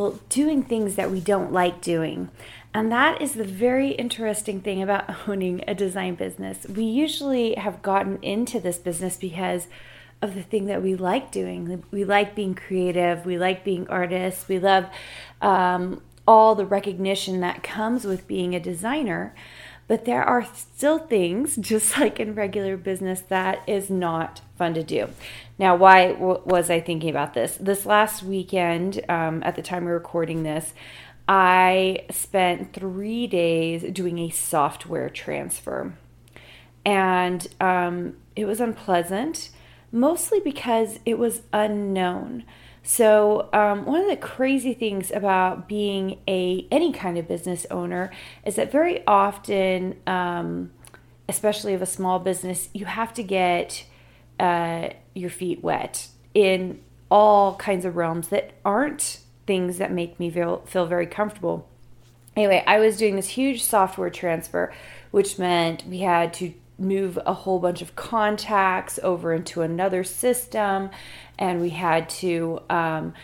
well, doing things that we don't like doing. And that is the very interesting thing about owning a design business. We usually have gotten into this business because of the thing that we like doing. We like being creative, we like being artists, we love um, all the recognition that comes with being a designer. But there are still things, just like in regular business, that is not fun to do. Now, why w- was I thinking about this? This last weekend, um, at the time we're recording this, I spent three days doing a software transfer. And um, it was unpleasant, mostly because it was unknown. So um, one of the crazy things about being a any kind of business owner is that very often, um, especially of a small business, you have to get uh, your feet wet in all kinds of realms that aren't things that make me feel, feel very comfortable. Anyway, I was doing this huge software transfer, which meant we had to move a whole bunch of contacts over into another system, and we had to um,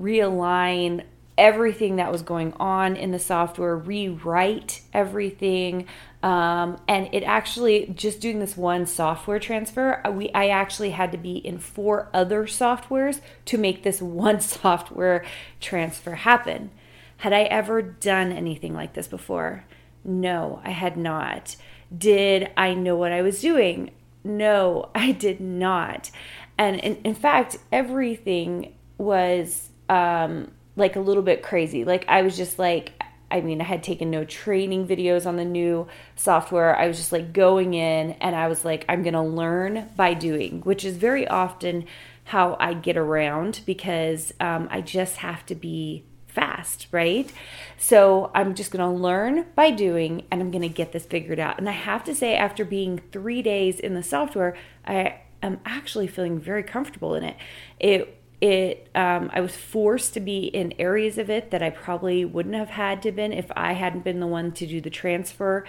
realign everything that was going on in the software, rewrite everything. Um, and it actually just doing this one software transfer, uh, we I actually had to be in four other softwares to make this one software transfer happen. Had I ever done anything like this before? No, I had not. Did I know what I was doing? No, I did not. And in, in fact, everything was um, like a little bit crazy. Like I was just like, I mean, I had taken no training videos on the new software. I was just like going in and I was like, I'm going to learn by doing, which is very often how I get around because um, I just have to be fast, right? So I'm just going to learn by doing and I'm going to get this figured out. And I have to say, after being three days in the software, I am actually feeling very comfortable in it. It it um, i was forced to be in areas of it that i probably wouldn't have had to been if i hadn't been the one to do the transfer.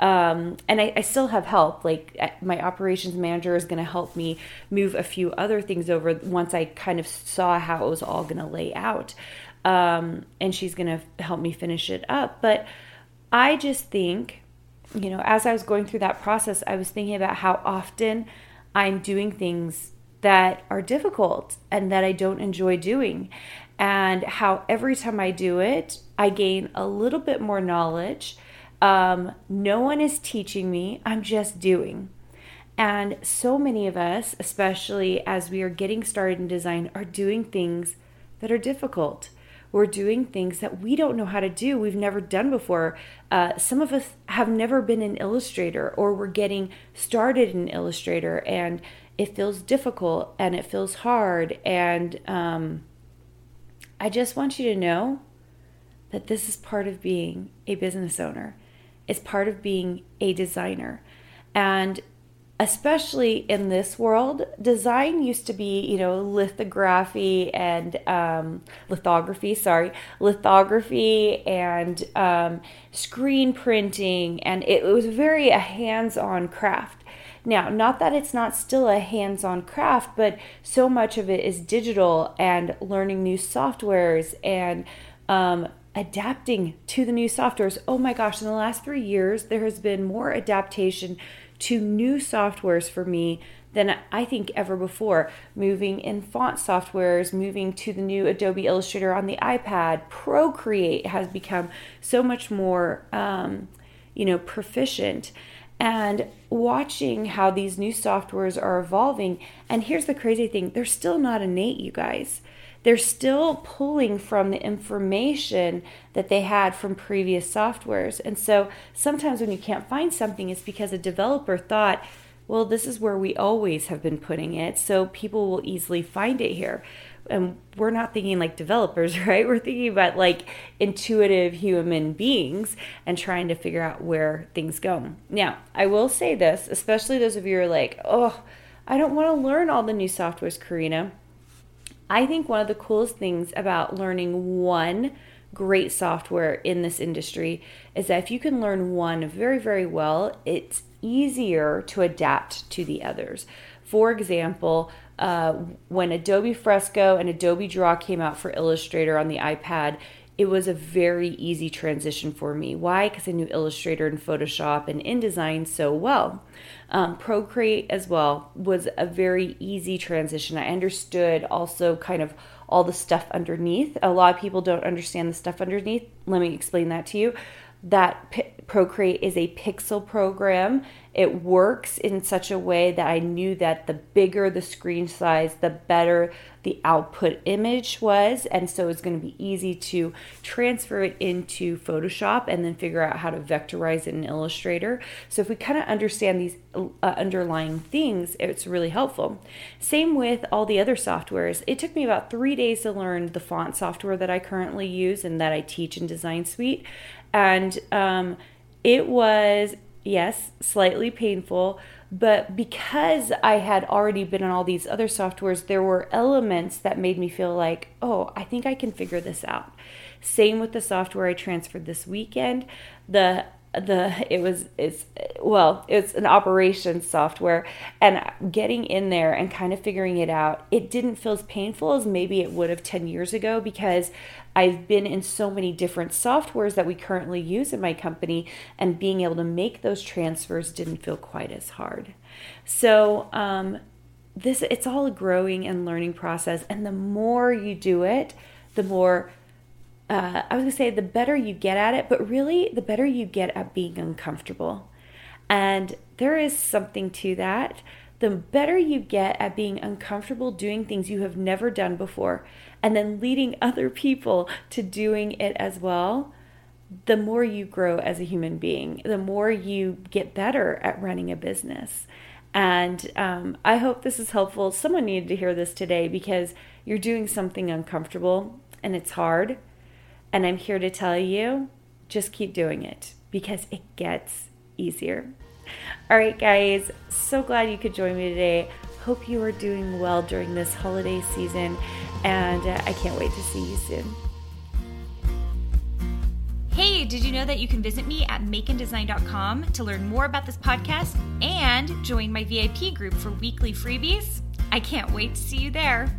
Um, and I, I, still have help. Like my operations manager is going to help me move a few other things over once i kind of saw how it was all going to lay out. Um, and she's going to help me finish it up. But i just think you know as i was going through that process i was thinking about how often i'm doing things that are difficult and that I don't enjoy doing. And how every time I do it, I gain a little bit more knowledge. Um, no one is teaching me, I'm just doing. And so many of us, especially as we are getting started in design, are doing things that are difficult. We're doing things that we don't know how to do, we've never done before. Uh, some of us have never been an illustrator, or we're getting started in Illustrator and it feels difficult and it feels hard. And um, I just want you to know that this is part of being a business owner, it's part of being a designer. And especially in this world, design used to be, you know, lithography and um, lithography, sorry, lithography and um, screen printing, and it, was very a hands on craft. Now, not that it's not still a hands on craft, but so much of it is digital and learning new softwares and um, adapting to the new softwares. Oh my gosh, in the last three years, there has been more adaptation to new softwares for me than I think ever before. Moving in font softwares, moving to the new Adobe Illustrator on the iPad, Procreate has become so much more, um, you know, proficient. and watching how these new softwares are evolving. And here's the crazy thing they're still not innate, you guys. They're still pulling from the information that they had from previous softwares. And so sometimes when you can't find something, it's because a developer thought, well, this is where we always have been putting it, so people will easily find it here and we're not thinking like developers, right? We're thinking about like intuitive human beings and trying to figure out where things go. Now, I will say this, especially those of you who are like, oh, I don't want to learn all the new softwares, Karina. I think one of the coolest things about learning one great software in this industry is that if you can learn one very, very well, it's easier to adapt to the others. For example, uh, when Adobe Fresco and Adobe Draw came out for Illustrator on the iPad, it was a very easy transition for me. Why? Because I knew Illustrator and Photoshop and InDesign so well. Um, Procreate as well was a very easy transition. I understood also kind of all the stuff underneath. A lot of people don't understand the stuff underneath. Let me explain that to you that P- Procreate is a pixel program. It works in such a way that I knew that the bigger the screen size, the better the output image was. And so it's going to be easy to transfer it into Photoshop and then figure out how to vectorize it in Illustrator. So if we kind of understand these uh, underlying things, it's really helpful. Same with all the other softwares. It took me about three days to learn the font software that I currently use and that I teach in Design Suite and um, it was yes slightly painful but because i had already been on all these other softwares there were elements that made me feel like oh i think i can figure this out. Same with the software i transferred this weekend. The the it was it's well it's an operations software. And getting in there and kind of figuring it out it didn't feel as painful as maybe it would have 10 years ago because I've been in so many different softwares that we currently use in my company and being able to make those transfers didn't feel quite as hard. So um, this it's all a growing and learning process. And the more you do it the more uh, I was gonna say the better you get at it, but really the better you get at being uncomfortable. And there is something to that. The better you get at being uncomfortable doing things you have never done before and then leading other people to doing it as well, the more you grow as a human being, the more you get better at running a business. And um, I hope this is helpful. Someone needed to hear this today because you're doing something uncomfortable and it's hard and I'm here to tell you just keep doing it because it gets easier. All right, guys, so glad you could join me today. Hope you are doing well during this holiday season, and uh, I can't wait to see you soon. Hey, did you know that you can visit me at makeanddesign.com to learn more about this podcast and join my VIP group for weekly freebies? I can't wait to see you there.